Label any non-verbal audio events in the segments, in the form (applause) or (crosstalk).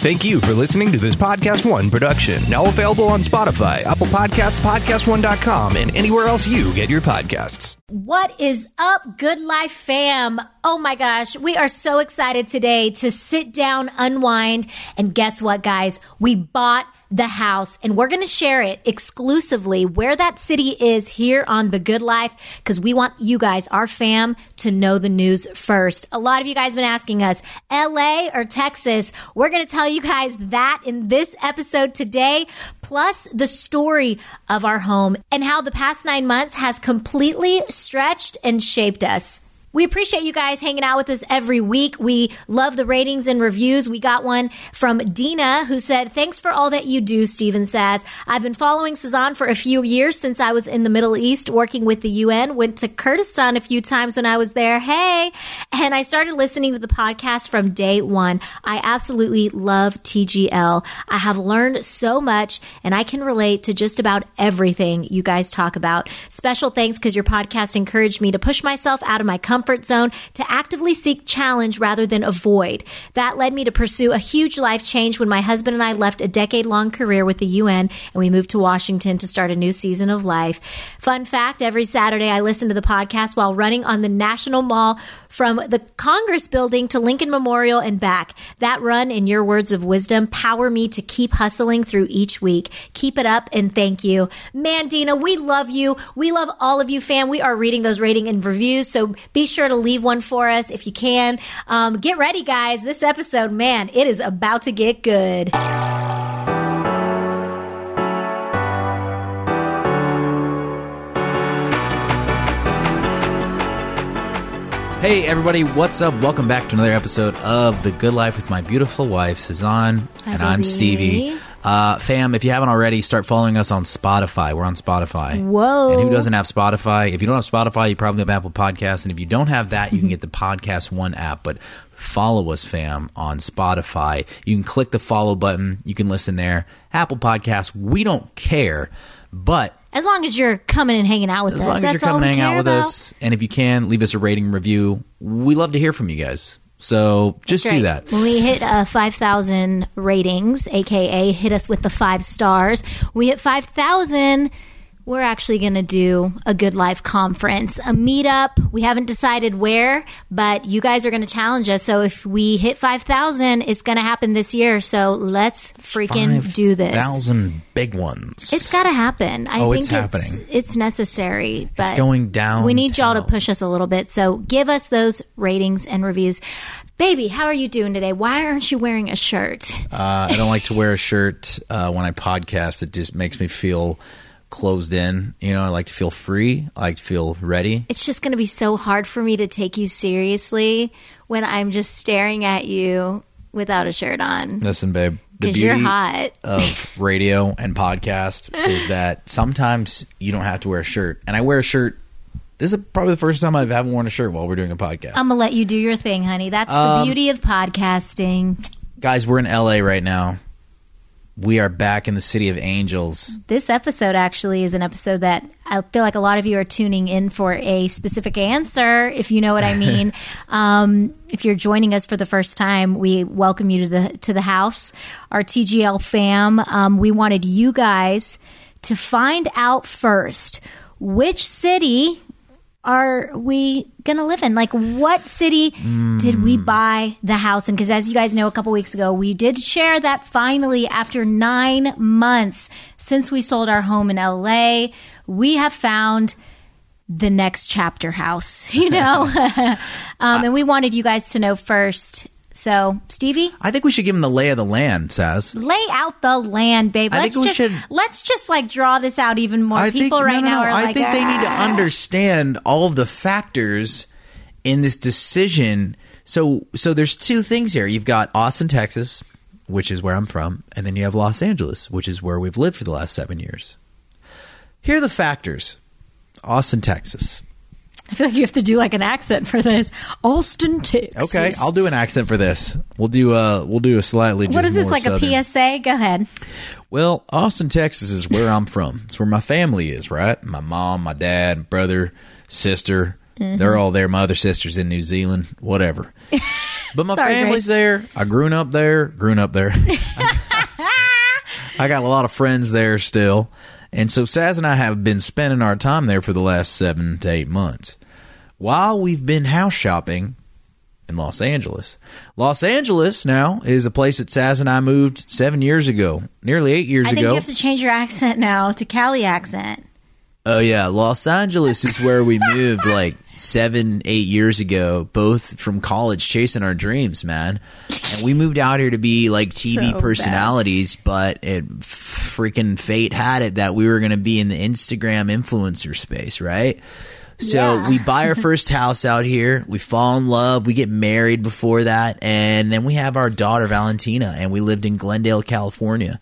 Thank you for listening to this Podcast One production. Now available on Spotify, Apple Podcasts, PodcastOne.com, and anywhere else you get your podcasts. What is up, Good Life fam? Oh my gosh, we are so excited today to sit down, unwind, and guess what, guys? We bought the house and we're going to share it exclusively where that city is here on The Good Life because we want you guys, our fam, to know the news first. A lot of you guys have been asking us, LA or Texas? We're going to tell you guys that in this episode today, plus the story of our home and how the past nine months has completely stretched and shaped us. We appreciate you guys hanging out with us every week. We love the ratings and reviews. We got one from Dina who said, Thanks for all that you do, Steven says. I've been following Sazan for a few years since I was in the Middle East working with the UN. Went to Kurdistan a few times when I was there. Hey! And I started listening to the podcast from day one. I absolutely love TGL. I have learned so much and I can relate to just about everything you guys talk about. Special thanks because your podcast encouraged me to push myself out of my comfort comfort zone to actively seek challenge rather than avoid. That led me to pursue a huge life change when my husband and I left a decade long career with the UN and we moved to Washington to start a new season of life. Fun fact every Saturday I listen to the podcast while running on the National Mall from the Congress building to Lincoln Memorial and back. That run, in your words of wisdom, power me to keep hustling through each week. Keep it up and thank you. Mandina, we love you. We love all of you, fam. We are reading those rating and reviews, so be sure to leave one for us if you can. Um, get ready, guys. This episode, man, it is about to get good. Hey everybody, what's up? Welcome back to another episode of The Good Life with my beautiful wife, Sazan, Hi, and I'm. Stevie. Uh, fam, if you haven't already, start following us on Spotify. We're on Spotify. Whoa. And who doesn't have Spotify? If you don't have Spotify, you probably have Apple Podcasts. And if you don't have that, you can get the (laughs) Podcast One app. But follow us, fam, on Spotify. You can click the follow button. You can listen there. Apple Podcasts, we don't care. But As long as you're coming and hanging out with as us, long as you're coming we to hang care out with about. us, and if you can, leave us a rating review. We love to hear from you guys. So just That's do that. When we hit uh, 5,000 ratings, aka hit us with the five stars, we hit 5,000. We're actually going to do a Good Life conference, a meetup. We haven't decided where, but you guys are going to challenge us. So if we hit 5,000, it's going to happen this year. So let's freaking do this. Thousand big ones. It's got to happen. I Oh, think it's happening. It's necessary. But going down We need y'all to push us a little bit. So give us those ratings and reviews. Baby, how are you doing today? Why aren't you wearing a shirt? Uh, I don't like to wear a shirt uh, when I podcast. It just makes me feel closed in. You know, I like to feel free. I like to feel ready. It's just going to be so hard for me to take you seriously when I'm just staring at you without a shirt on. Listen, babe. The Because beauty you're hot. of (laughs) radio and podcast is that sometimes you don't have to wear a shirt, and I wear a shirt. This is probably the first time I haven't worn a shirt while we're doing a podcast. I'm going to let you do your thing, honey. That's Um, the beauty of podcasting. Guys, we're in LA right now. We are back in the city of angels. This episode actually is an episode that I feel like a lot of you are tuning in for a specific answer, if you know what I mean. (laughs) um, if you're joining us for the first time, we welcome you to the to the house, our TGL fam. Um, we wanted you guys to find out first which city are we gonna live in? Like, what city did we buy the house in? Because as you guys know, a couple weeks ago, we did share that finally, after nine months since we sold our home in LA, we have found the next chapter house. (laughs) You know, (laughs) (laughs) um, and we wanted you guys to know first. So, Stevie, I think we should give him the lay of the land, Says. lay out the land, babe. I Let's think we just should- let's just like draw this out even more. I People think, right no, no, now no. are I like, think they need to "Ah." understand all of the factors in this decision. So, so there's two things here. You've got Austin, Texas, which is where I'm from, and then you have Los Angeles, which is where we've lived for the last seven years. Here are the factors. Austin, Texas. I feel like you have to do like an accent for this. Austin, Texas. Okay, I'll do an accent for this. We'll do a we'll do a slightly. What is this like southern. a PSA? Go ahead. Well, Austin, Texas is where I'm from. It's where my family is, right? My mom, my dad, brother, sister. Mm-hmm. They're all there. My other sister's in New Zealand, whatever. (laughs) But my Sorry, family's Grace. there. I grew up there. Grew up there. (laughs) I got a lot of friends there still. And so Saz and I have been spending our time there for the last seven to eight months. While we've been house shopping in Los Angeles. Los Angeles now is a place that Saz and I moved seven years ago, nearly eight years ago. I think ago. you have to change your accent now to Cali accent. Oh yeah, Los Angeles is where we moved like seven, eight years ago, both from college chasing our dreams, man. And we moved out here to be like TV (laughs) So bad. personalities, but it freaking fate had it that we were going to be in the Instagram influencer space, right? So Yeah. we buy our first house out here. We fall in love. We get married before that. And then we have our daughter, Valentina, and we lived in Glendale, California.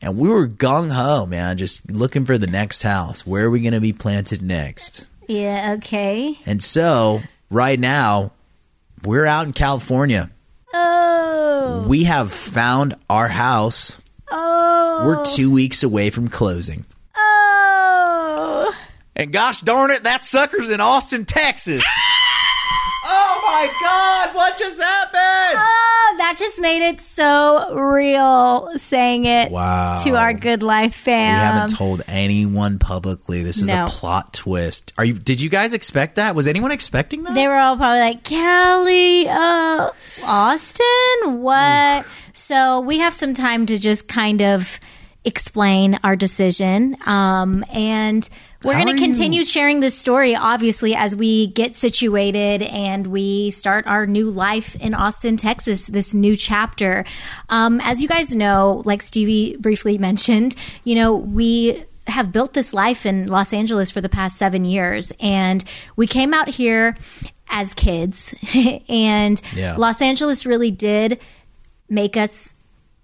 And we were gung ho, man, just looking for the next house. Where are we going to be planted next? Yeah, okay. And so, right now, we're out in California. Oh. We have found our house. Oh. We're two weeks away from closing. And gosh darn it, that sucker's in Austin, Texas. (laughs) oh my God, what just happened? Oh, that just made it so real saying it Wow. to our good life fam. We haven't told anyone publicly. This is No. a plot twist. Are you? Did you guys expect that? Was anyone expecting that? they were all probably like, Cali, uh, Austin? What? so we have some time to just kind of explain our decision. Um, and we're going to continue you- sharing this story, obviously, as we get situated and we start our new life in Austin, Texas, this new chapter. Um, as you guys know, like Stevie briefly mentioned, you know, we have built this life in Los Angeles for the past seven years. And we came out here as kids, (laughs) and Yeah. Los Angeles really did make us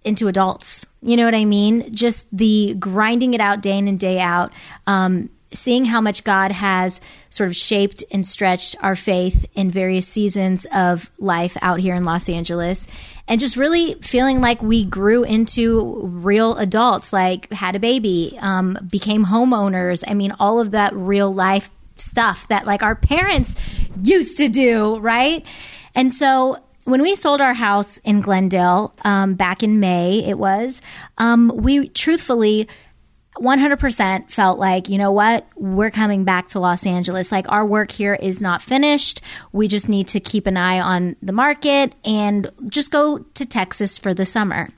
into adults. You know what I mean? Just the grinding it out day in and day out, um, seeing how much God has sort of shaped and stretched our faith in various seasons of life out here in Los Angeles, and just really feeling like we grew into real adults, like had a baby, um, became homeowners. I mean, all of that real life stuff that like our parents used to do, right? And so when we sold our house in Glendale um, back in May, it was, um, we truthfully 100% felt like, you know what, we're coming back to Los Angeles. Like, our work here is not finished. We just need to keep an eye on the market and just go to Texas for the summer.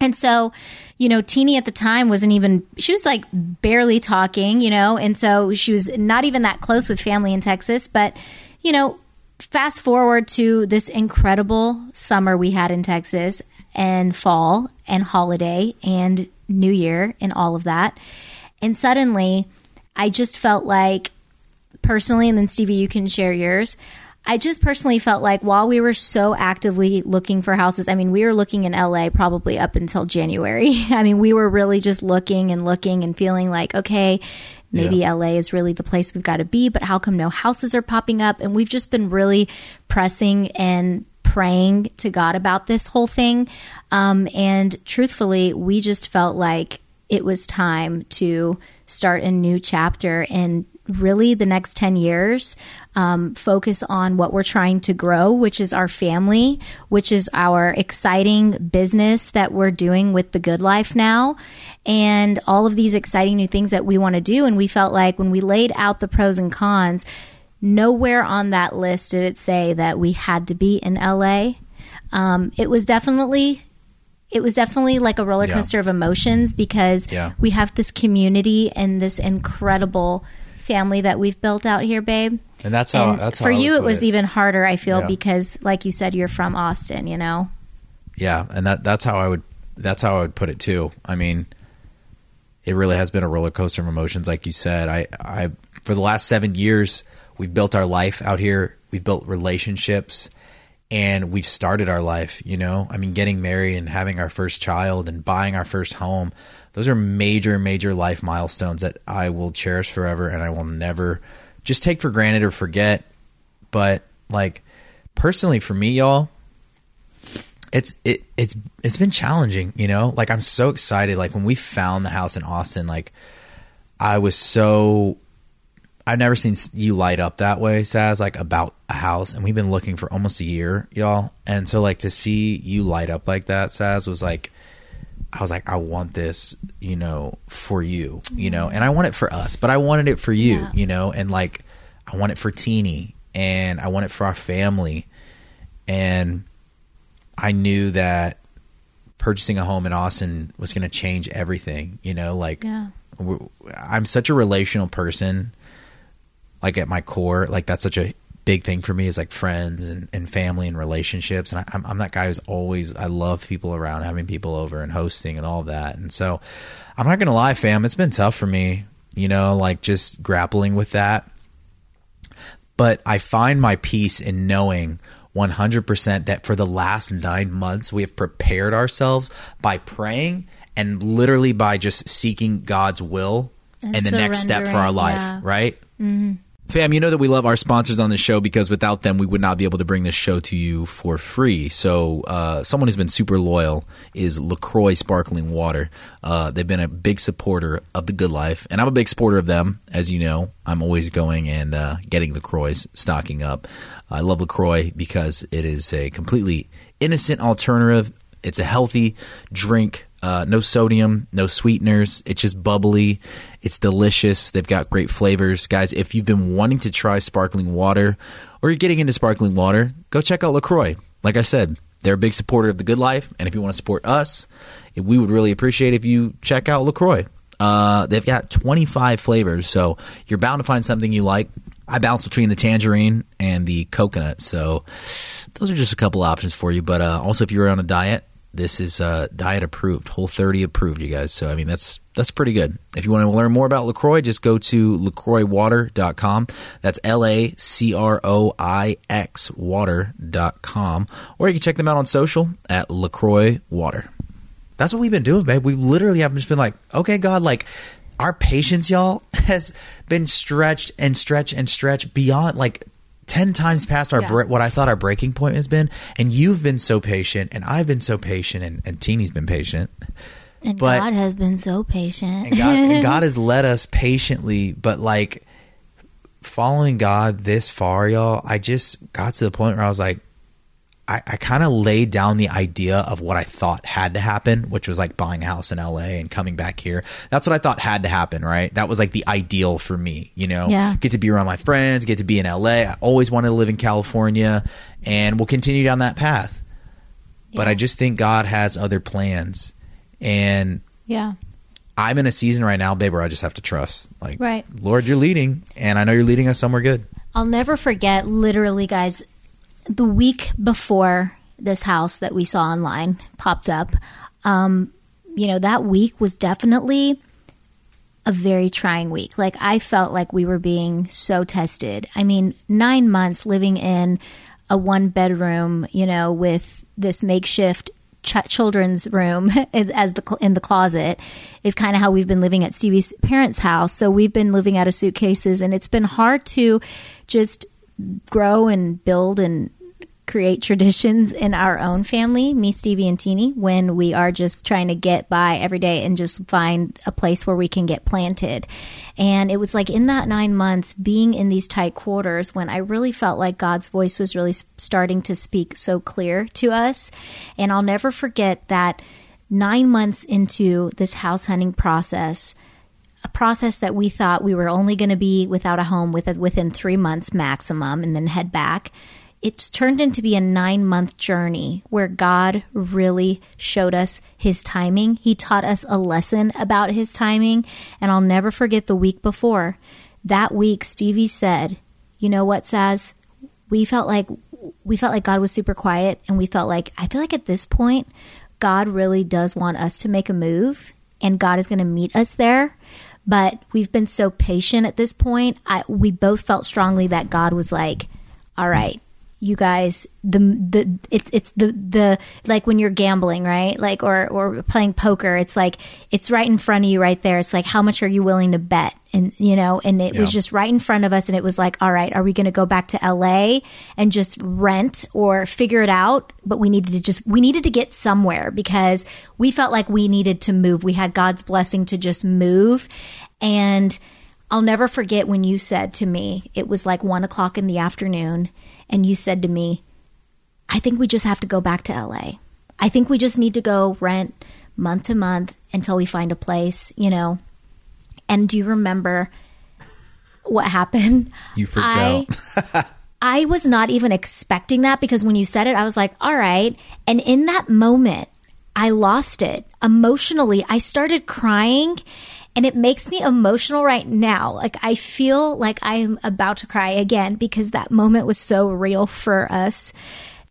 And so, you know, Teeny at the time wasn't even, she was like barely talking, you know, and so she was not even that close with family in Texas. But, you know, fast forward to this incredible summer we had in Texas and fall and holiday and New Year and all of that. And suddenly, I just felt like, personally, and then Stevie, you can share yours. I just personally felt like while we were so actively looking for houses, I mean, we were looking in LA probably up until January. (laughs) I mean, we were really just looking and looking and feeling like, okay, maybe Yeah. LA is really the place we've got to be, but how come no houses are popping up? And we've just been really pressing and praying to God about this whole thing. Um, and truthfully, we just felt like it was time to start a new chapter and really the next 10 years um, focus on what we're trying to grow which is our family which is our exciting business that we're doing with the good life now and all of these exciting new things that we want to do and we felt like when we laid out the pros and cons nowhere on that list did it say that we had to be in la um, it was definitely it was definitely like a roller Yeah. coaster of emotions because Yeah. we have this community and this incredible family that we've built out here, babe. And that's how. And that's how for you, it was even harder. I feel Yeah. because, like you said, you're from Austin. You know, Yeah, and that that's how I would that's how I would put it too. I mean, it really has been a roller coaster of emotions, like you said. I I for the last seven years, we've built our life out here. We've built relationships, and we've started our life. You know, I mean, getting married and having our first child and buying our first home. Those are major, major life milestones that I will cherish forever, and I will never just take for granted or forget. But like personally, for me, y'all, it's it it's it's been challenging, you know. Like I'm so excited. Like when we found the house in Austin, like I was so I've never seen you light up that way, Saz, like about a house. And we've been looking for almost a year, y'all. And so, like, to see you light up like that, Saz, was like, I was like, I want this, you know, for you, you know, and I want it for us, but I wanted it for you, Yeah. you know, and like, I want it for Teeny and I want it for our family. And I knew that purchasing a home in Austin was going to change everything, you know, like, Yeah. I'm such a relational person, like at my core, like that's such a big thing for me is like friends and, and family and relationships. And I, I'm, I'm that guy who's always, I love people around, having people over and hosting and all that. And so I'm not going to lie, fam, it's been tough for me, you know, like just grappling with that. But I find my peace in knowing 100% that for the last nine months, we have prepared ourselves by praying and literally by just seeking God's will and, And the next step for our life, yeah. right? Mm-hmm. Fam, you know that we love our sponsors on the show because without them, we would not be able to bring this show to you for free. So, uh, someone who's been super loyal is LaCroix Sparkling Water. Uh, they've been a big supporter of the good life, and I'm a big supporter of them. As you know, I'm always going and uh, getting LaCroix, stocking up. I love LaCroix because it is a completely innocent alternative. It's a healthy drink. Uh, no sodium, no sweeteners. It's just bubbly. It's delicious. They've got great flavors. Guys, if you've been wanting to try sparkling water or you're getting into sparkling water, go check out LaCroix. Like I said, they're a big supporter of the good life. And if you want to support us, we would really appreciate if you check out LaCroix. Uh, they've got 25 flavors, so you're bound to find something you like. I bounce between the tangerine and the coconut, so those are just a couple options for you. But uh, also, if you're on a diet, this is uh, diet approved, Whole 30 approved, you guys. So I mean, that's that's pretty good. If you want to learn more about Lacroix, just go to lacroixwater.com. That's L A C R O I X water.com, or you can check them out on social at Lacroix Water. That's what we've been doing, babe. We literally have just been like, okay, God, like our patience, y'all, (laughs) has been stretched and stretched and stretched beyond like 10 times past our Yeah. bre- what I thought our breaking point has been. And you've been so patient, and I've been so patient, and, and Teeny's been patient. And But- God has been so patient. And God, and God has (laughs) led us patiently, but like following God this far, y'all, I just got to the point where I was like, I, I kind of laid down the idea of what I thought had to happen, which was like buying a house in LA and coming back here. That's what I thought had to happen, right? That was like the ideal for me, you know? Yeah. Get to be around my friends, get to be in LA. I always wanted to live in California, and we'll continue down that path. But I just think God has other plans. And yeah. I'm in a season right now, babe, where I just have to trust. Like, Right. Lord, you're leading, and I know you're leading us somewhere good. I'll never forget, literally, guys, the week before this house that we saw online popped up. Um, you know, that week was definitely a very trying week. Like, I felt like we were being so tested. I mean, nine months living in a one bedroom, you know, with this makeshift ch- children's room (laughs) as the cl- in the closet is kind of how we've been living at Stevie's parents' house. So we've been living out of suitcases, and it's been hard to just grow and build and create traditions in our own family, me, Stevie, and Teeny, when we are just trying to get by every day and just find a place where we can get planted. And it was like in that nine months, being in these tight quarters, when I really felt like God's voice was really starting to speak so clear to us. And I'll never forget that nine months into this house hunting process, a process that we thought we were only going to be without a home within three months maximum and then head back. It's turned into be a nine month journey where God really showed us his timing. He taught us a lesson about his timing. And I'll never forget the week before. That week, Stevie said, You know what, Saz? We felt like we felt like God was super quiet and we felt like I feel like at this point God really does want us to make a move and God is going to meet us there. But we've been so patient at this point. I, we both felt strongly that God was like, all right, you guys, the, the, it's, it's the, the, like when you're gambling, right? Like, or, or playing poker, it's like, it's right in front of you right there. It's like, how much are you willing to bet? And, you know, and it was just right in front of us. And it was like, all right, are we going to go back to LA and just rent or figure it out? But we needed to just, we needed to get somewhere because we felt like we needed to move. We had God's blessing to just move. And I'll never forget when you said to me, it was like one o'clock in the afternoon, and you said to me, I think we just have to go back to LA. I think we just need to go rent month to month until we find a place, you know. And do you remember what happened? You freaked I, out. (laughs) I was not even expecting that because when you said it, I was like, all right. And in that moment, I lost it emotionally. I started crying and it makes me emotional right now. Like I feel like I'm about to cry again because that moment was so real for us.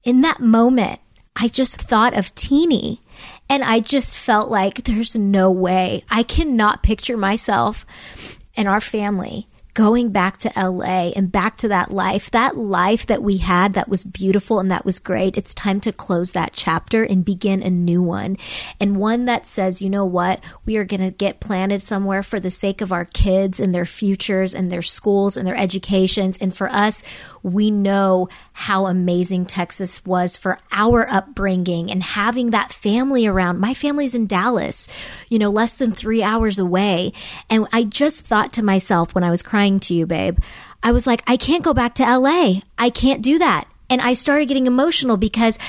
In that moment, I just thought of Teeny and I just felt like there's no way. I cannot picture myself and our family going back to LA and back to that life, that life that we had that was beautiful and that was great. It's time to close that chapter and begin a new one. And one that says, you know what? We are going to get planted somewhere for the sake of our kids and their futures and their schools and their educations. And for us, we know how amazing Texas was for our upbringing and having that family around. My family's in Dallas, you know, less than three hours away. And I just thought to myself when I was crying to you, babe, I was like, I can't go back to LA. I can't do that. And I started getting emotional because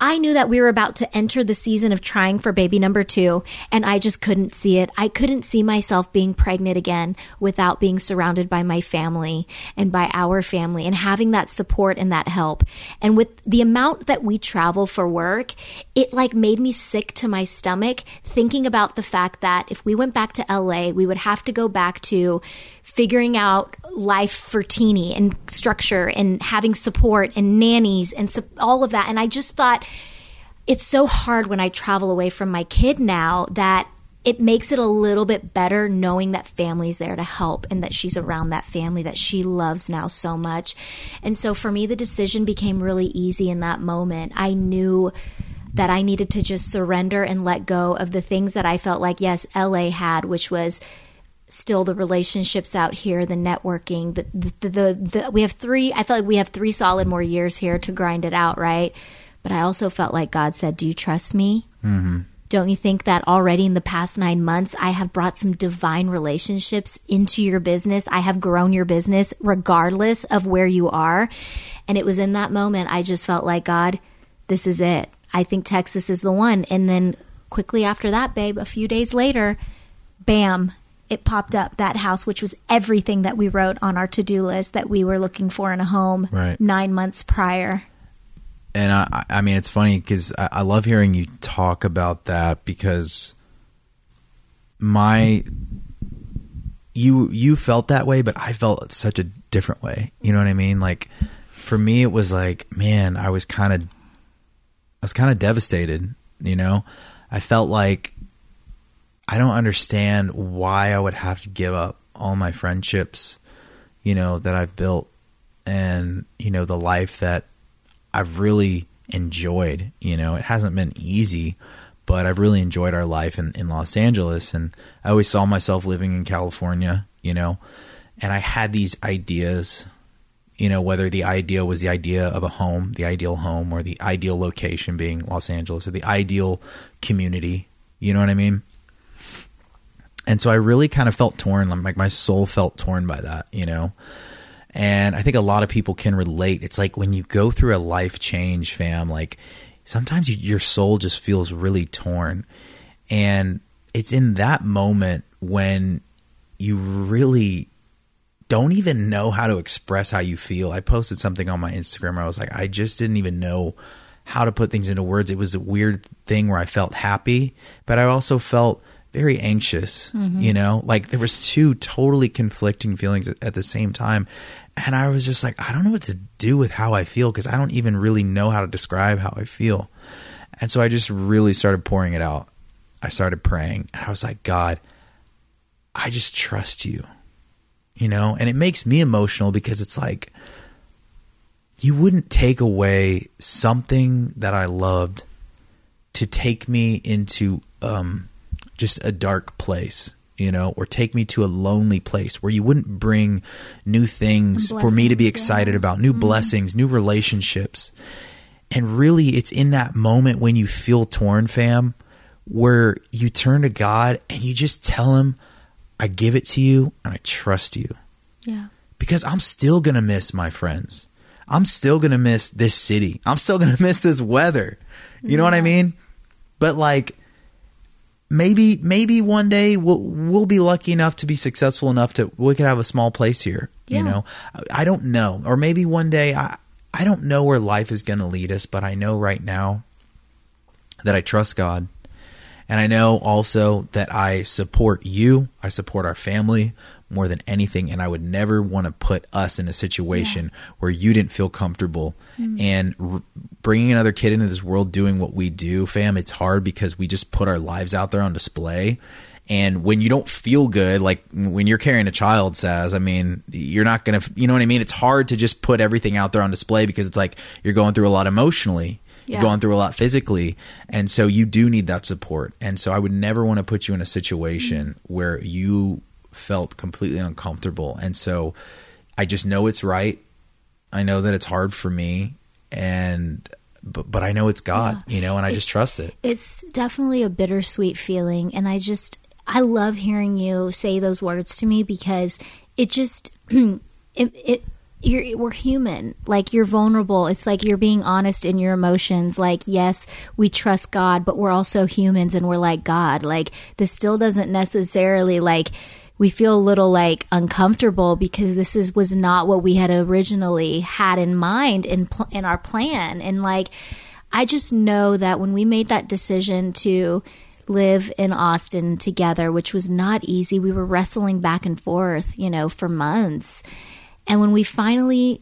I knew that we were about to enter the season of trying for baby number two, and I just couldn't see it. I couldn't see myself being pregnant again without being surrounded by my family and by our family and having that support and that help. And with the amount that we travel for work, it like made me sick to my stomach thinking about the fact that if we went back to LA, we would have to go back to figuring out life for teeny and structure and having support and nannies and su- all of that. And I just thought it's so hard when I travel away from my kid now that it makes it a little bit better knowing that family's there to help and that she's around that family that she loves now so much. And so for me, the decision became really easy in that moment. I knew that I needed to just surrender and let go of the things that I felt like, yes, LA had, which was still the relationships out here, the networking, the, the, the, the, we have three, I feel like we have three solid more years here to grind it out, right? But I also felt like God said, Do you trust me? Mm-hmm. Don't you think that already in the past nine months, I have brought some divine relationships into your business? I have grown your business regardless of where you are. And it was in that moment, I just felt like, God, this is it. I think Texas is the one. And then quickly after that, babe, a few days later, bam, it popped up that house, which was everything that we wrote on our to do list that we were looking for in a home Right. nine months prior. and I, I mean, it's funny because I, I love hearing you talk about that because my you you felt that way, but I felt such a different way. You know what I mean? Like for me, it was like, man, I was kind of, I was kind of devastated. You know, I felt like I don't understand why I would have to give up all my friendships, you know, that I've built and, you know, the life that I've really enjoyed. You know, it hasn't been easy, but I've really enjoyed our life in, in Los Angeles. And I always saw myself living in California, you know, and I had these ideas, you know, whether the idea was the idea of a home, the ideal home, or the ideal location being Los Angeles, or the ideal community. You know what I mean? And so I really kind of felt torn, like my soul felt torn by that, you know? And I think a lot of people can relate. It's like when you go through a life change, fam, like sometimes you, your soul just feels really torn. And it's in that moment when you really don't even know how to express how you feel. I posted something on my Instagram where I was like, I just didn't even know how to put things into words. It was a weird thing where I felt happy, but I also felt very anxious, you know? Like there was two totally conflicting feelings at, at the same time. And I was just like, I don't know what to do with how I feel because I don't even really know how to describe how I feel. And so I just really started pouring it out. I started praying and I was like, God, I just trust you, you know? And it makes me emotional because it's like, you wouldn't take away something that I loved to take me into um, just a dark place, you know, or take me to a lonely place where you wouldn't bring new things for me to be excited yeah. about, new mm-hmm. blessings, new relationships. And really, it's in that moment when you feel torn, fam, where you turn to God and you just tell Him, I give it to you and I trust you Yeah. because I'm still going to miss my friends. I'm still going to miss this city. I'm still going (laughs) to miss this weather. You know what I mean? But like maybe maybe one day we'll we'll be lucky enough to be successful enough to we could have a small place here, Yeah. you know. I don't know. Or maybe one day I I don't know where life is going to lead us, but I know right now that I trust God. And I know also that I support you, I support our family more than anything. And I would never want to put us in a situation where you didn't feel comfortable. Mm-hmm. And r- bringing another kid into this world doing what we do, fam, it's hard because we just put our lives out there on display. And when you don't feel good, like when you're carrying a child, says, I mean, you're not going to, you know what I mean? It's hard to just put everything out there on display because it's like you're going through a lot emotionally. Yeah. You're going through a lot physically. And so you do need that support. And so I would never want to put you in a situation mm-hmm. where you felt completely uncomfortable. And so I just know it's right. I know that it's hard for me and but but I know it's God, you know, and I just trust it. It's definitely a bittersweet feeling. And I just, I love hearing you say those words to me because it just, (clears throat) it, it, you're, we're human. Like you're vulnerable. It's like you're being honest in your emotions. Like, yes, we trust God, but we're also humans and we're like God. Like this still doesn't necessarily like, we feel a little like uncomfortable because this is was not what we had originally had in mind in pl- in our plan. And like I just know that when we made that decision to live in Austin together which was not easy we were wrestling back and forth you know for months. And when we finally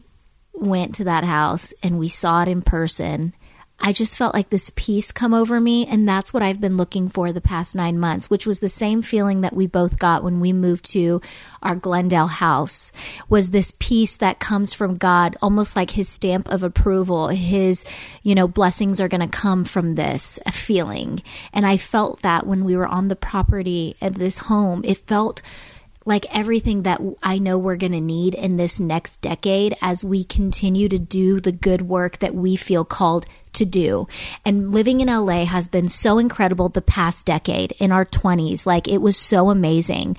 went to that house and we saw it in person I just felt like this peace come over me, and that's what I've been looking for the past nine months, which was the same feeling that we both got when we moved to our Glendale house. Was this peace that comes from God, almost like His stamp of approval. His, you know, blessings are going to come from this feeling, and I felt that when we were on the property of this home. It felt like everything that I know we're going to need in this next decade as we continue to do the good work that we feel called to do. And living in LA has been so incredible the past decade in our 20s. Like it was so amazing.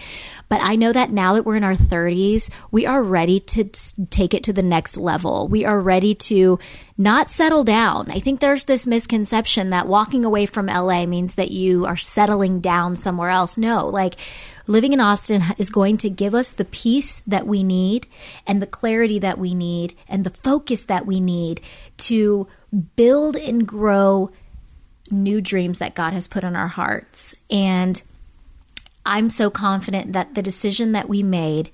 But I know that now that we're in our 30s, we are ready to take it to the next level. We are ready to not settle down. I think there's this misconception that walking away from LA means that you are settling down somewhere else. No, like living in Austin is going to give us the peace that we need and the clarity that we need and the focus that we need to build and grow new dreams that God has put on our hearts. And I'm so confident that the decision that we made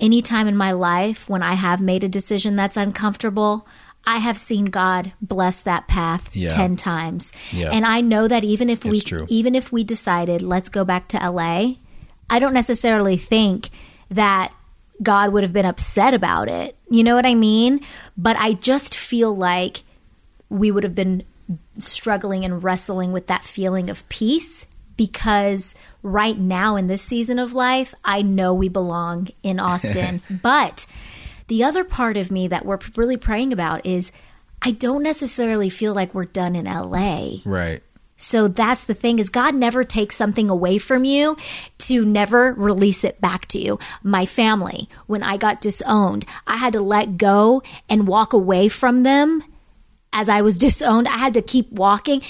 anytime in my life when I have made a decision that's uncomfortable, I have seen God bless that path Yeah. 10 times. Yeah. And I know that even if we even if we decided let's go back to LA, I don't necessarily think that God would have been upset about it. You know what I mean? But I just feel like we would have been struggling and wrestling with that feeling of peace because right now in this season of life, I know we belong in (laughs) Austin. but the other part of me that we're really praying about is I don't necessarily feel like we're done in LA. Right. So that's the thing is God never takes something away from you to never release it back to you. My family, when I got disowned, I had to let go and walk away from them as I was disowned. I had to keep walking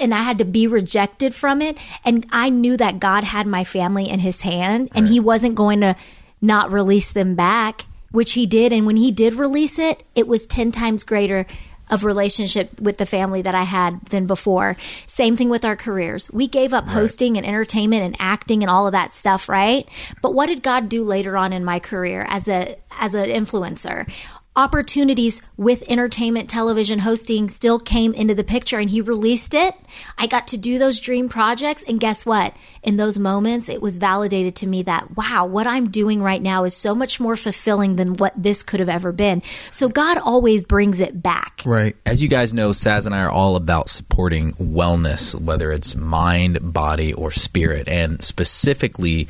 and I had to be rejected from it. And I knew that God had my family in his hand and he wasn't going to not release them back, which he did. And when he did release it, it was 10 times greater of relationship with the family that I had than before. Same thing with our careers. We gave up hosting and entertainment and acting and all of that stuff, right? But what did God do later on in my career as a as an influencer? Opportunities with entertainment television hosting still came into the picture and he released it. I got to do those dream projects. And guess what? In those moments, it was validated to me that, wow, what I'm doing right now is so much more fulfilling than what this could have ever been. So God always brings it back. Right. As you guys know, Saz and I are all about supporting wellness, whether it's mind, body, or spirit. And specifically,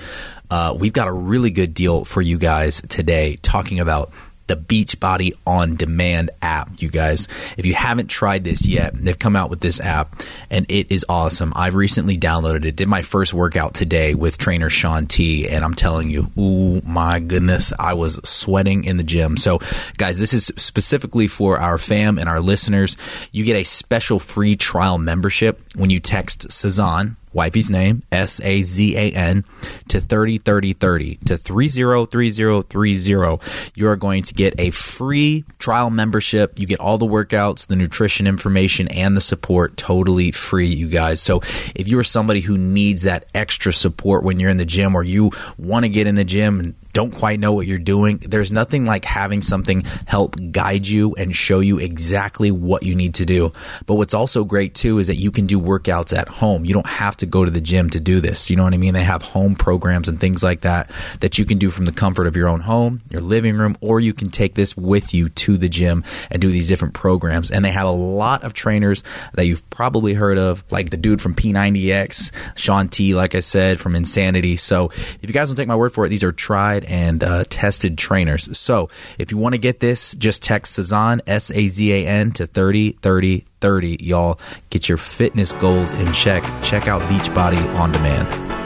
uh, we've got a really good deal for you guys today talking about the Beachbody On Demand app, you guys. If you haven't tried this yet, they've come out with this app and it is awesome. I've recently downloaded it, did my first workout today with trainer Shaun T, and I'm telling you, oh my goodness, I was sweating in the gym. So, guys, this is specifically for our fam and our listeners. You get a special free trial membership when you text Sazan wifey's name, S A Z A N, to 303030 to 303030. You are going to get a free trial membership. You get all the workouts, the nutrition information, and the support totally free, you guys. So if you are somebody who needs that extra support when you're in the gym or you want to get in the gym and don't quite know what you're doing, there's nothing like having something help guide you and show you exactly what you need to do. But what's also great too is that you can do workouts at home. You don't have to go to the gym to do this. You know what I mean? They have home programs and things like that that you can do from the comfort of your own home, your living room, or you can take this with you to the gym and do these different programs. And they have a lot of trainers that you've probably heard of, like the dude from P90X, Shaun T, like I said, from Insanity. So if you guys don't take my word for it, these are tried and uh, tested trainers. So if you want to get this, just text Sazan, S A Z A N, to 30 30 30. Y'all get your fitness goals in check. Check out Beachbody on demand.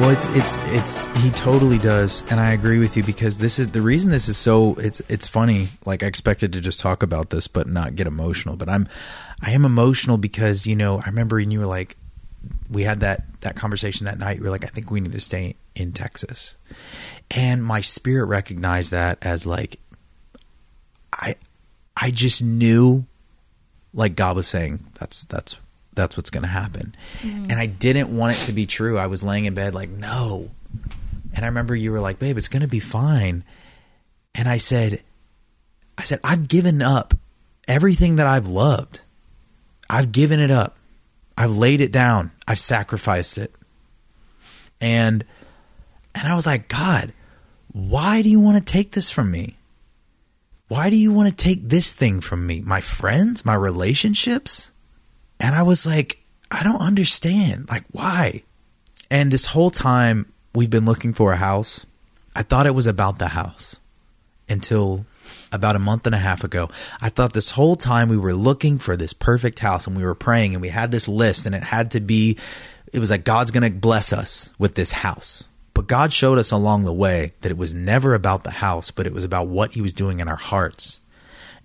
Well, it's it's it's he totally does, and I agree with you because this is the reason this is so. It's it's funny. Like I expected to just talk about this, but not get emotional. But I'm I am emotional because you know I remember and you were like, we had that that conversation that night. You were like, I think we need to stay in Texas, and my spirit recognized that as like, I I just knew, like God was saying, that's that's that's what's going to happen. Mm. And I didn't want it to be true. I was laying in bed like, no. And I remember you were like, babe, it's going to be fine. And I said, I said, I've given up everything that I've loved. I've given it up. I've laid it down. I've sacrificed it. And and I was like, God, why do you want to take this from me? Why do you want to take this thing from me? My friends, my relationships? And I was like, I don't understand. Like, why? And this whole time we've been looking for a house, I thought it was about the house until about a month and a half ago. I thought this whole time we were looking for this perfect house and we were praying and we had this list and it had to be, it was like God's going to bless us with this house. But God showed us along the way that it was never about the house, but it was about what He was doing in our hearts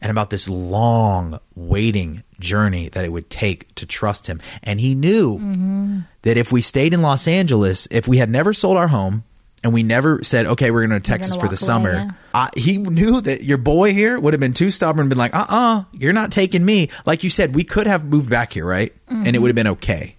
and about this long waiting journey that it would take to trust him. And he knew mm-hmm. that if we stayed in Los Angeles, if we had never sold our home and we never said, okay, we're going to Texas for the away, summer, yeah. I, he knew that your boy here would have been too stubborn and been like, uh uh-uh, uh, you are not taking me. Like you said, we could have moved back here, right? Mm-hmm. And it would have been okay.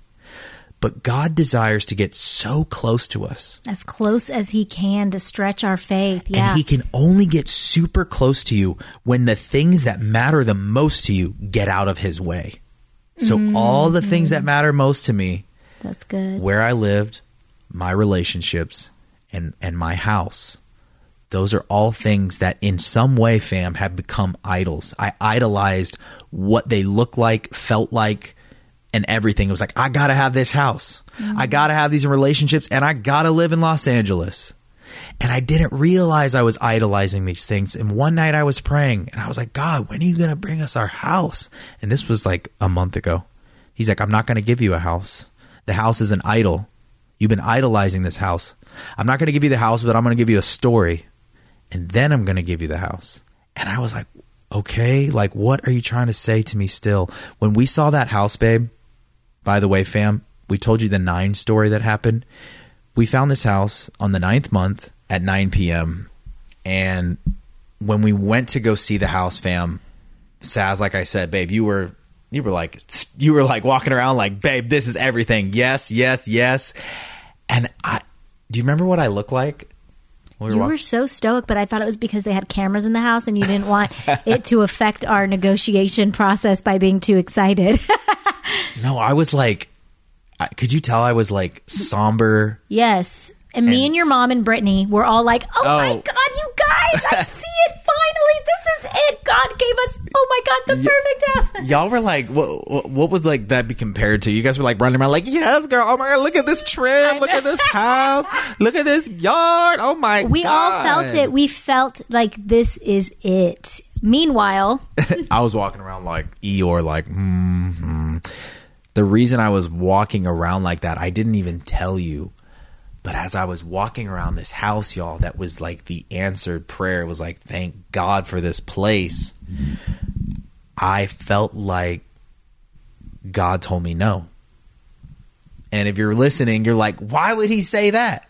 But God desires to get so close to us. As close as He can to stretch our faith. Yeah. And He can only get super close to you when the things that matter the most to you get out of His way. So, mm-hmm. all the things that matter most to me that's good. Where I lived, my relationships, and, and my house. Those are all things that in some way, fam, have become idols. I idolized what they look like, felt like, and everything. It was like, I gotta have this house. Mm-hmm. I gotta have these relationships and I gotta live in Los Angeles. And I didn't realize I was idolizing these things. And one night I was praying and I was like, God, when are you to bring us our house? And this was like a month ago. He's like, I'm not to give you a house. The house is an idol. You've been idolizing this house. I'm not to give you the house, but I'm to give you a story. And then I'm to give you the house. And I was like, okay, like, what are you trying to say to me still? When we saw that house, babe, by the way, fam, we told you the nine story that happened. We found this house on the ninth month at 9 p.m. And when we went to go see the house, fam, Saz, like I said, babe, you were you were like (tsk) you were like walking around like, babe, this is everything. Yes, yes, yes. And I do you remember what I look like? We you were so stoic, but I thought it was because they had cameras in the house and you didn't want (laughs) it to affect our negotiation process by being too excited. (laughs) no, I was like, could you tell I was like somber? Yes. And, me and your mom and Brittany were all like, oh, oh, my God, you guys, I (laughs) see it finally. This is it. God gave us, oh my god, the perfect house. (laughs) Y'all were like, what, what? What was like that be compared to? You guys were like running around like, yes, girl. Oh my god, look at this trim. Look at this house. Look at this yard. Oh my. We all felt it. We felt like this is it. Meanwhile, (laughs) I was walking around like Eeyore, like, hmm The reason I was walking around like that, I didn't even tell you. But as I was walking around this house, y'all, that was like the answered prayer. It was like, thank God for this place. I felt like God told me no. And if you're listening, you're like, why would he say that?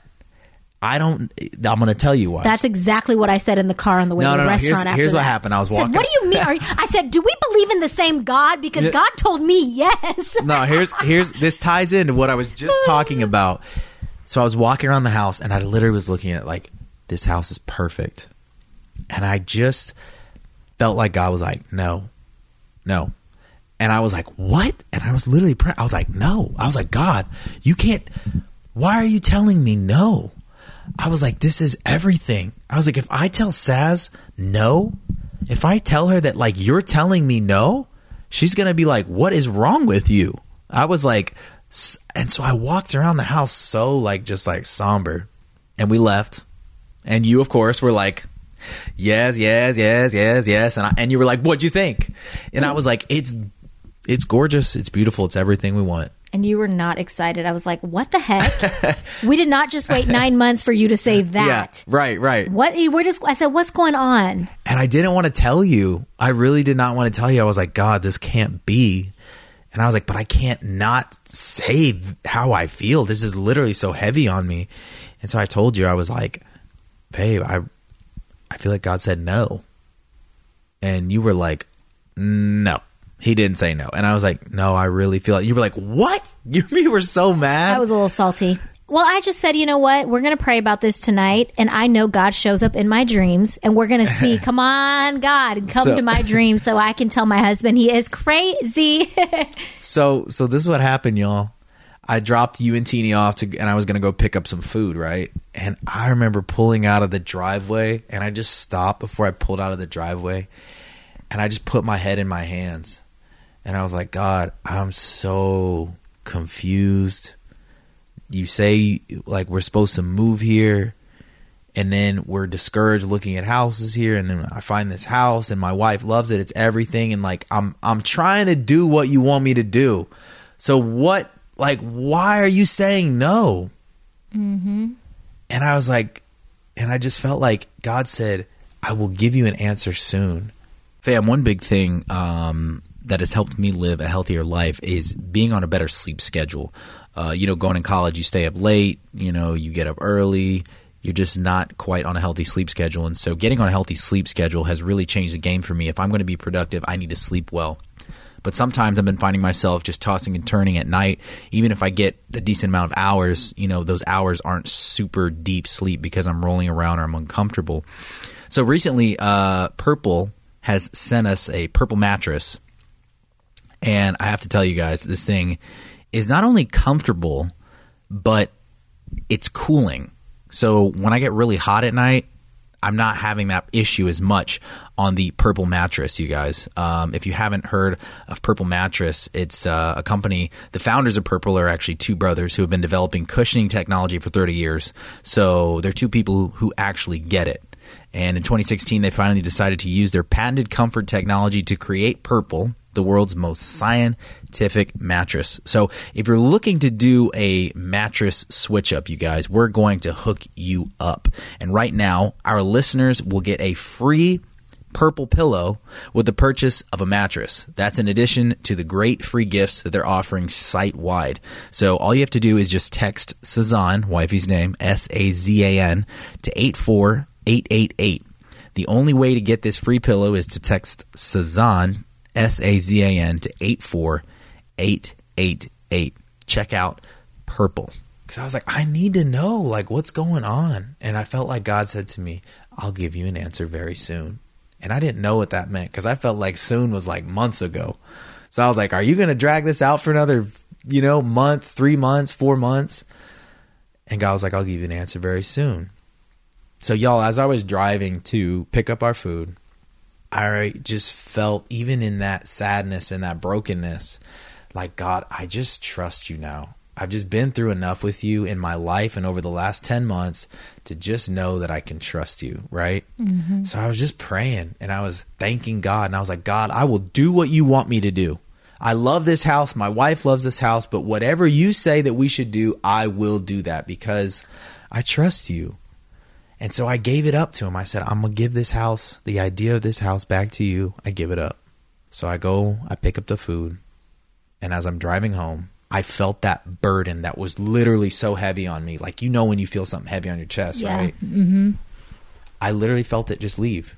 I don't, I'm going to tell you why. that's exactly what I said in the car on the way No, to the no, no. restaurant. Here's- here's what happened. I was I said, walking- "What do you mean?" Are you, I said, "Do we believe in the same God?" Because Yeah. God told me yes. no, here's here's this ties into what I was just (laughs) talking about. So I was walking around the house and I literally was looking at like this house is perfect. And I just felt like God was like, "No. No." And I was like, "What?" And I was literally praying. I was like, "No." I was like, "God, you can't Why are you telling me no?" I was like, "This is everything." I was like, "If I tell Saz no, if I tell her that like you're telling me no, she's gonna be like, "What is wrong with you?" I was like, and so I walked around the house so like just like somber, and we left, and you of course were like, "Yes, yes, yes, yes, yes," and I, and you were like, "What'd you think?" And I was like, "It's it's gorgeous, it's beautiful, it's everything we want." And you were not excited. I was like, "What the heck?" (laughs) we did not just wait nine months for you to say (laughs) that. Yeah, right, right. What? We're just. I said, "What's going on?" And I didn't want to tell you. I really did not want to tell you. I was like, God, this can't be. And I was like, but I can't not say how I feel. This is literally so heavy on me. And so I told you, I was like, babe, I, I feel like God said no. And you were like, no. He didn't say no. And I was like, no, I really feel like you were like, what? (laughs) You, you were so mad. I was a little salty. Well, I just said, you know what? We're going to pray about this tonight. And I know God shows up in my dreams. And we're going to see, (laughs) come on, God, come So- to my dreams so I can tell my husband he is crazy. (laughs) So so this is what happened, y'all. I dropped you and Teeny off to, and I was gonna go pick up some food, right? And I remember pulling out of the driveway, and I just stopped before I pulled out of the driveway, and I just put my head in my hands, and I was like, God, I'm so confused. You say like we're supposed to move here, and then we're discouraged looking at houses here and then I find this house and my wife loves it it's everything and like I'm I'm trying to do what you want me to do so what like why are you saying no mm-hmm. and I was like and I just felt like God said I will give you an answer soon fam one big thing um that has helped me live a healthier life is being on a better sleep schedule uh, you know going in college you stay up late you know you get up early you're just not quite on a healthy sleep schedule. And so getting on a healthy sleep schedule has really changed the game for me. If I'm going to be productive, I need to sleep well. But sometimes I've been finding myself just tossing and turning at night. Even if I get a decent amount of hours, you know, those hours aren't super deep sleep because I'm rolling around or I'm uncomfortable. So recently, uh, Purple has sent us a purple mattress. And I have to tell you guys, this thing is not only comfortable, but it's cooling. So when I get really hot at night, I'm not having that issue as much on the Purple Mattress, you guys. Um, if you haven't heard of Purple Mattress, it's uh, a company. The founders of Purple are actually two brothers who have been developing cushioning technology for 30 years. So they're two people who, who actually get it. And in 2016, they finally decided to use their patented comfort technology to create Purple, the world's most scientific mattress. So, if you're looking to do a mattress switch up, you guys, we're going to hook you up. And right now, our listeners will get a free purple pillow with the purchase of a mattress. That's in addition to the great free gifts that they're offering site wide. So all you have to do is just text Sazan, wifey's name, S A Z A N, to 84888. The only way to get this free pillow is to text Sazan, S A Z A N, to 84888. Check out Purple. Because I was like, I need to know, like, what's going on. And I felt like God said to me, I'll give you an answer very soon. And I didn't know what that meant because I felt like soon was like months ago. So I was like, are you going to drag this out for another, you know, month, three months, four months? And God was like, I'll give you an answer very soon. So, y'all, as I was driving to pick up our food, I just felt, even in that sadness and that brokenness, like, God, I just trust you now. I've just been through enough with you in my life and over the last 10 months to just know that I can trust you, right? Mm-hmm. So I was just praying and I was thanking God and I was like, God, I will do what you want me to do. I love this house. My wife loves this house, but whatever you say that we should do, I will do that because I trust you. And so I gave it up to him. I said, I'm going to give this house, the idea of this house back to you. I give it up. So I go, I pick up the food. And as I'm driving home, I felt that burden that was literally so heavy on me. Like, you know, when you feel something heavy on your chest, Yeah. right? Mm-hmm. I literally felt it just leave.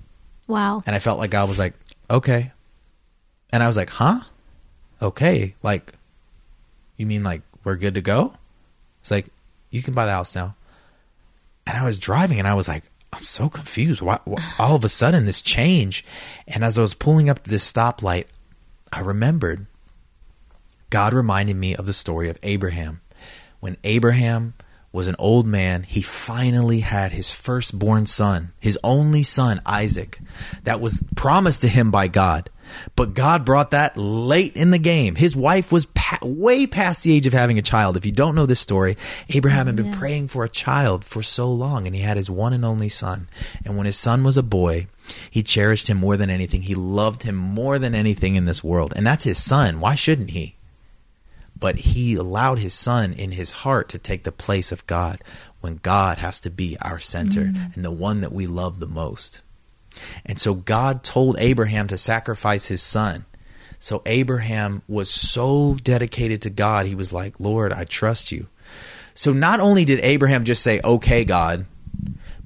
Wow. And I felt like God was like, okay. And I was like, huh? Okay. Like, you mean like we're good to go? It's like, you can buy the house now. And I was driving and I was like, I'm so confused. Why, why, all of a sudden, this change. And as I was pulling up to this stoplight, I remembered God reminded me of the story of Abraham. When Abraham was an old man, he finally had his firstborn son, his only son, Isaac, that was promised to him by God. But God brought that late in the game. His wife was pa- way past the age of having a child. If you don't know this story, Abraham had been praying for a child for so long, and he had his one and only son. And when his son was a boy, he cherished him more than anything. He loved him more than anything in this world. And that's his son. Why shouldn't he? but he allowed his son in his heart to take the place of God when God has to be our center mm. and the one that we love the most. And so God told Abraham to sacrifice his son. So Abraham was so dedicated to God, he was like, Lord, I trust you. So not only did Abraham just say, okay, God,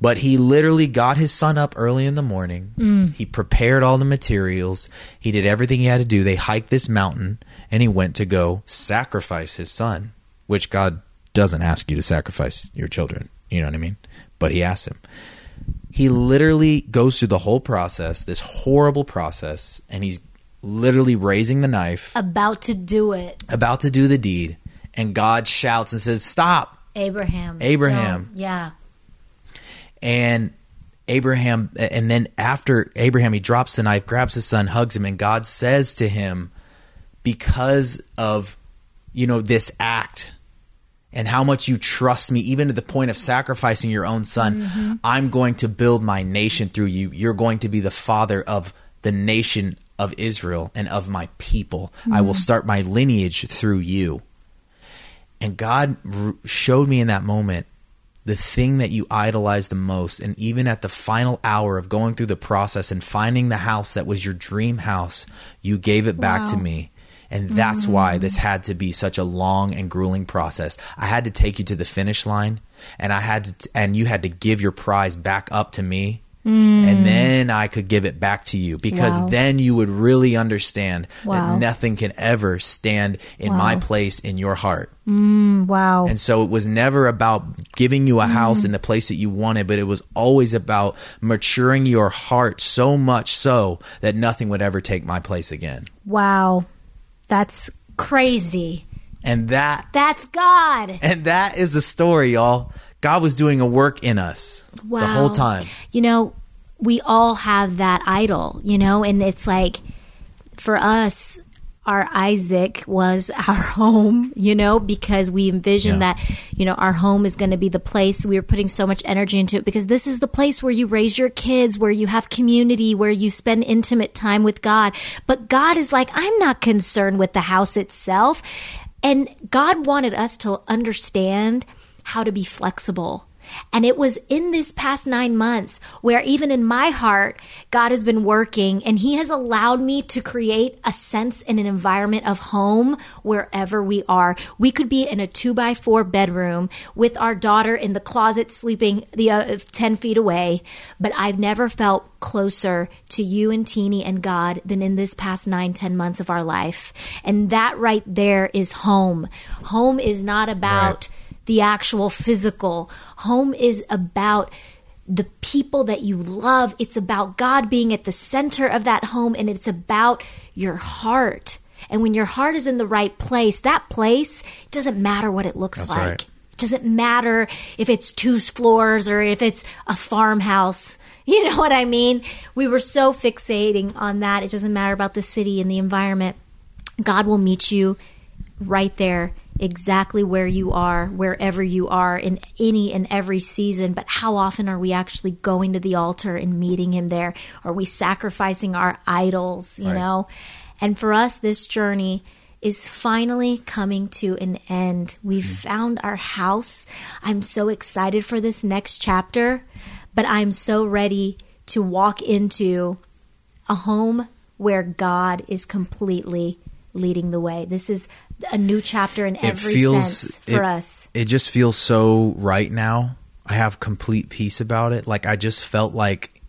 but he literally got his son up early in the morning. Mm. He prepared all the materials. He did everything he had to do. They hiked this mountain and he went to go sacrifice his son, which God doesn't ask you to sacrifice your children. You know what I mean? But he asked him. He literally goes through the whole process, this horrible process, and he's literally raising the knife, About to do it. about to do the deed, and God shouts and says, Stop. Abraham. Abraham. Don't- Yeah. and Abraham and then after Abraham he drops the knife grabs his son hugs him and God says to him because of you know this act and how much you trust me even to the point of sacrificing your own son mm-hmm. I'm going to build my nation through you. You're going to be the father of the nation of Israel and of my people. I will mm-hmm. start my lineage through you. And God r- showed me in that moment the thing that you idolize the most. And even at the final hour of going through the process and finding the house that was your dream house, you gave it back to me. And that's mm. why this had to be such a long and grueling process. I had to take you to the finish line and I had to, t- and you had to give your prize back up to me. And mm. then I could give it back to you because Wow. then you would really understand Wow. that nothing can ever stand in my place in your heart. Mm, wow. And so it was never about giving you a house in the place that you wanted, but it was always about maturing your heart so much so that nothing would ever take my place again. wow. That's crazy. And that That's God. and that is the story, y'all. God was doing a work in us Wow. the whole time. You know, we all have that idol, you know, and it's like for us, our Isaac was our (laughs) home, you know, because we envisioned Yeah. that, you know, our home is going to be the place we were putting so much energy into it because this is the place where you raise your kids, where you have community, where you spend intimate time with God. But God is like, I'm not concerned with the house itself. And God wanted us to understand how to be flexible. And it was in this past nine months where, even in my heart, God has been working and He has allowed me to create a sense and an environment of home wherever we are. We could be in a two by four bedroom with our daughter in the closet sleeping the uh, 10 feet away, but I've never felt closer to you and Teeny and God than in this past nine, ten months of our life. And that right there is home. Home is not about the actual physical. Home is about the people that you love. It's about God being at the center of that home and it's about your heart. And when your heart is in the right place, that place doesn't matter what it looks That's like. right. It doesn't matter if it's two floors or if it's a farmhouse. (laughs) You know what I mean? We were so fixating on that. It doesn't matter about the city and the environment. God will meet you right there, exactly where you are, wherever you are in any and every season. But how often are we actually going to the altar and meeting Him there? Are we sacrificing our idols, you Right. know? And for us, this journey is finally coming to an end. We've mm-hmm. found our house. I'm so excited for this next chapter, but I'm so ready to walk into a home where God is completely leading the way. This is a new chapter in every sense for it, us. It just feels so right now. I have complete peace about it. Like I just felt like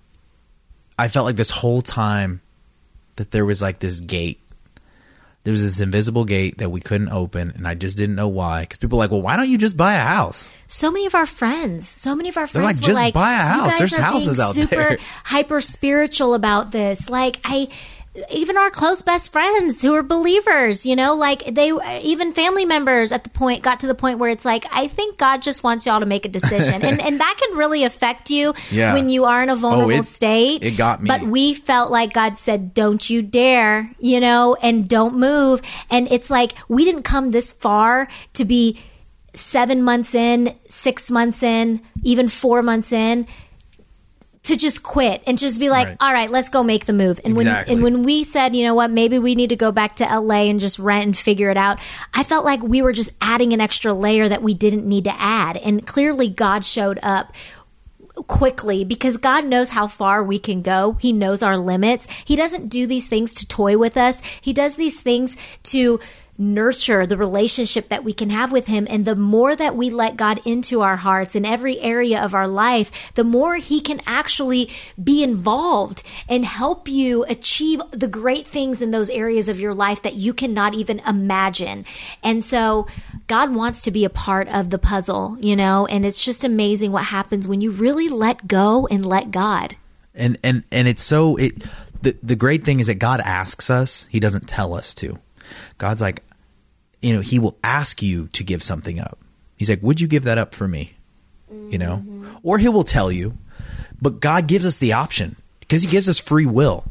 I felt like this whole time that there was like this gate. There was this invisible gate that we couldn't open, and I just didn't know why. Because people are like, "Well, why don't you just buy a house?" So many of our friends, so many of our They're friends like, were "Just like, buy a "You house. There's houses out super there." (laughs) hyper spiritual about this." Like I even our close best friends who are believers, you know, like they even family members at the point got to the point where it's like, I think God just wants y'all to make a decision. and and that can really affect you (laughs) Yeah. when you are in a oh, vulnerable it- state. it got me. But we felt like God said, Don't you dare, you know, and don't move. And it's like we didn't come this far to be seven months in, six months in, even four months in to just quit and just be like, Right. all right, let's go make the move. And Exactly. when and when we said, you know what, maybe we need to go back to LA and just rent and figure it out, I felt like we were just adding an extra layer that we didn't need to add. And clearly God showed up quickly because God knows how far we can go. He knows our limits. He doesn't do these things to toy with us. He does these things to nurture the relationship that we can have with him. And the more that we let God into our hearts in every area of our life the more he can actually be involved and help you achieve the great things in those areas of your life that you cannot even imagine. And so God wants to be a part of the puzzle you know? And it's just amazing what happens when you really let go and let God. And and and it's so it the the great thing is that God asks us, he doesn't tell us to. God's like you know, he will ask you to give something up. He's like, "Would you give that up for me?" You know? Mm-hmm. Or he will tell you. But God gives us the option because he gives us free will.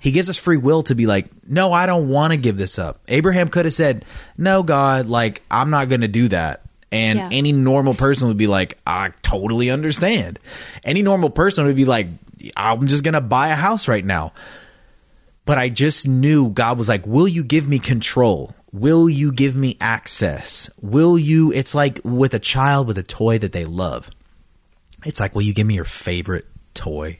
He gives us free will to be like, "No, I don't want to give this up." Abraham could have said, "No, God, like I'm not going to do that." And Yeah. any normal person would be like, I totally understand. Any normal person would be like, I'm just going to buy a house right now. But I just knew God was like, Will you give me control? Will you give me access? Will you? It's like with a child with a toy that they love. It's like, Will you give me your favorite toy?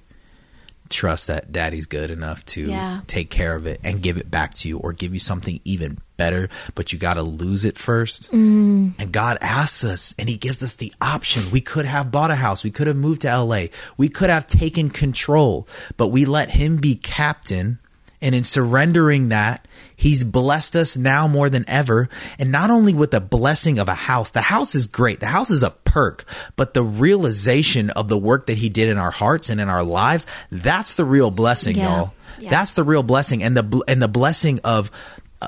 Trust that daddy's good enough to Yeah. take care of it and give it back to you or give you something even better, but you got to lose it first. Mm. And God asks us and He gives us the option. We could have bought a house. We could have moved to LA. We could have taken control, but we let Him be captain. And in surrendering that, He's blessed us now more than ever. And not only with the blessing of a house, the house is great. The house is a perk, but the realization of the work that He did in our hearts and in our lives, that's the real blessing, Yeah. y'all. Yeah. That's the real blessing. And the, and the blessing of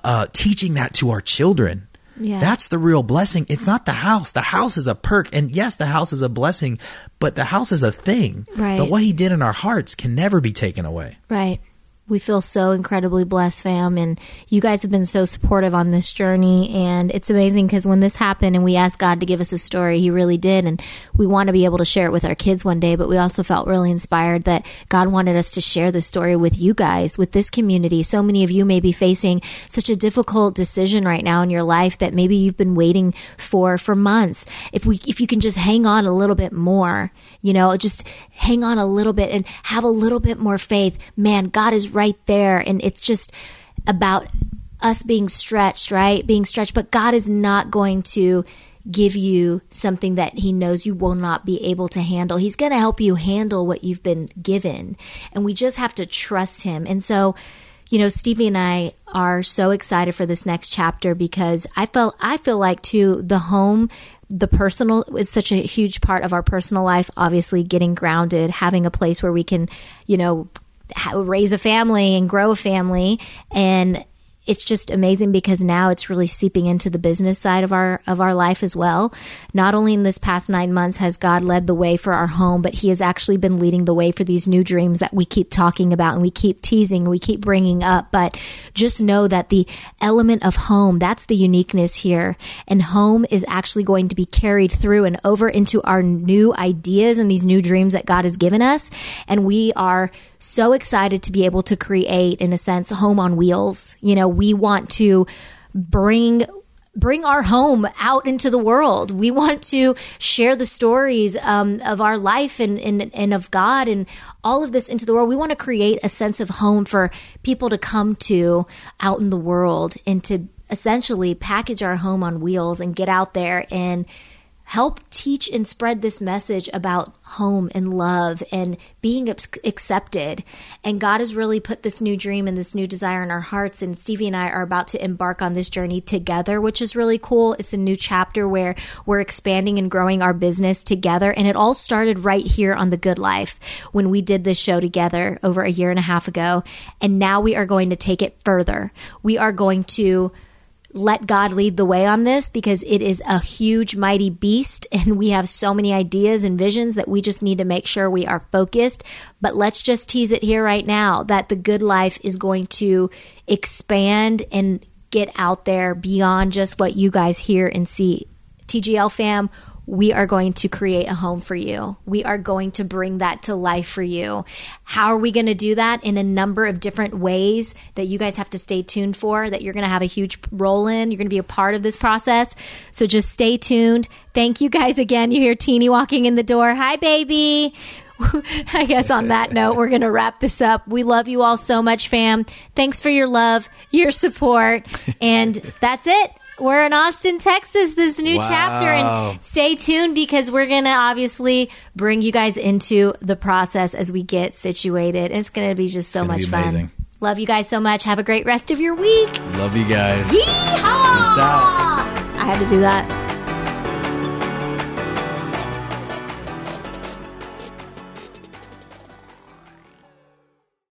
uh, teaching that to our children. Yeah. That's the real blessing. It's not the house. The house is a perk. And yes, the house is a blessing, but the house is a thing. Right. But what he did in our hearts can never be taken away. Right. We feel so incredibly blessed, fam. And you guys have been so supportive on this journey. And it's amazing because when this happened and we asked God to give us a story, He really did. And we want to be able to share it with our kids one day. But we also felt really inspired that God wanted us to share the story with you guys, with this community. So many of you may be facing such a difficult decision right now in your life that maybe you've been waiting for for months. If we, if you can just hang on a little bit more, you know, just hang on a little bit and have a little bit more faith. Man, God is right there. And it's just about us being stretched, right? Being stretched. But God is not going to give you something that He knows you will not be able to handle. He's going to help you handle what you've been given. And we just have to trust Him. And so, you know, Stevie and I are so excited for this next chapter because I felt I feel like too the home the personal is such a huge part of our personal life obviously getting grounded having a place where we can you know raise a family and grow a family. And it's just amazing because now it's really seeping into the business side of our of our life as well. Not only in this past 9 months has God led the way for our home, but he has actually been leading the way for these new dreams that we keep talking about and we keep teasing, we keep bringing up, but just know that the element of home, that's the uniqueness here. And home is actually going to be carried through and over into our new ideas and these new dreams that God has given us, and we are so excited to be able to create, in a sense, a home on wheels. You know, we want to bring bring our home out into the world. We want to share the stories um, of our life and, and, and of God and all of this into the world. We want to create a sense of home for people to come to out in the world and to essentially package our home on wheels and get out there and help teach and spread this message about home and love and being accepted. And God has really put this new dream and this new desire in our hearts. And Stevie and I are about to embark on this journey together, which is really cool. It's a new chapter where we're expanding and growing our business together. And it all started right here on The Good Life when we did this show together over a year and a half ago. And now we are going to take it further. We are going to let God lead the way on this because it is a huge, mighty beast, (laughs) and we have so many ideas and visions that we just need to make sure we are focused. But let's just tease it here right now that the good life is going to expand and get out there beyond just what you guys hear and see. TGL fam, we are going to create a home for you. We are going to bring that to life for you. How are we going to do that? In a number of different ways that you guys have to stay tuned for, that you're going to have a huge role in. You're going to be a part of this process. So just stay tuned. Thank you guys again. You hear Teeny walking in the door. Hi, baby. (laughs) I guess on that (laughs) note, we're going to wrap this up. We love you all so much, fam. Thanks for your love, your support, and that's it we're in Austin, Texas, this new wow. chapter. And stay tuned because we're going to obviously bring you guys into the process as we get situated. It's going to be just so much fun. Love you guys so much. Have a great rest of your week. Love you guys. Yeehaw! Peace out. I had to do that.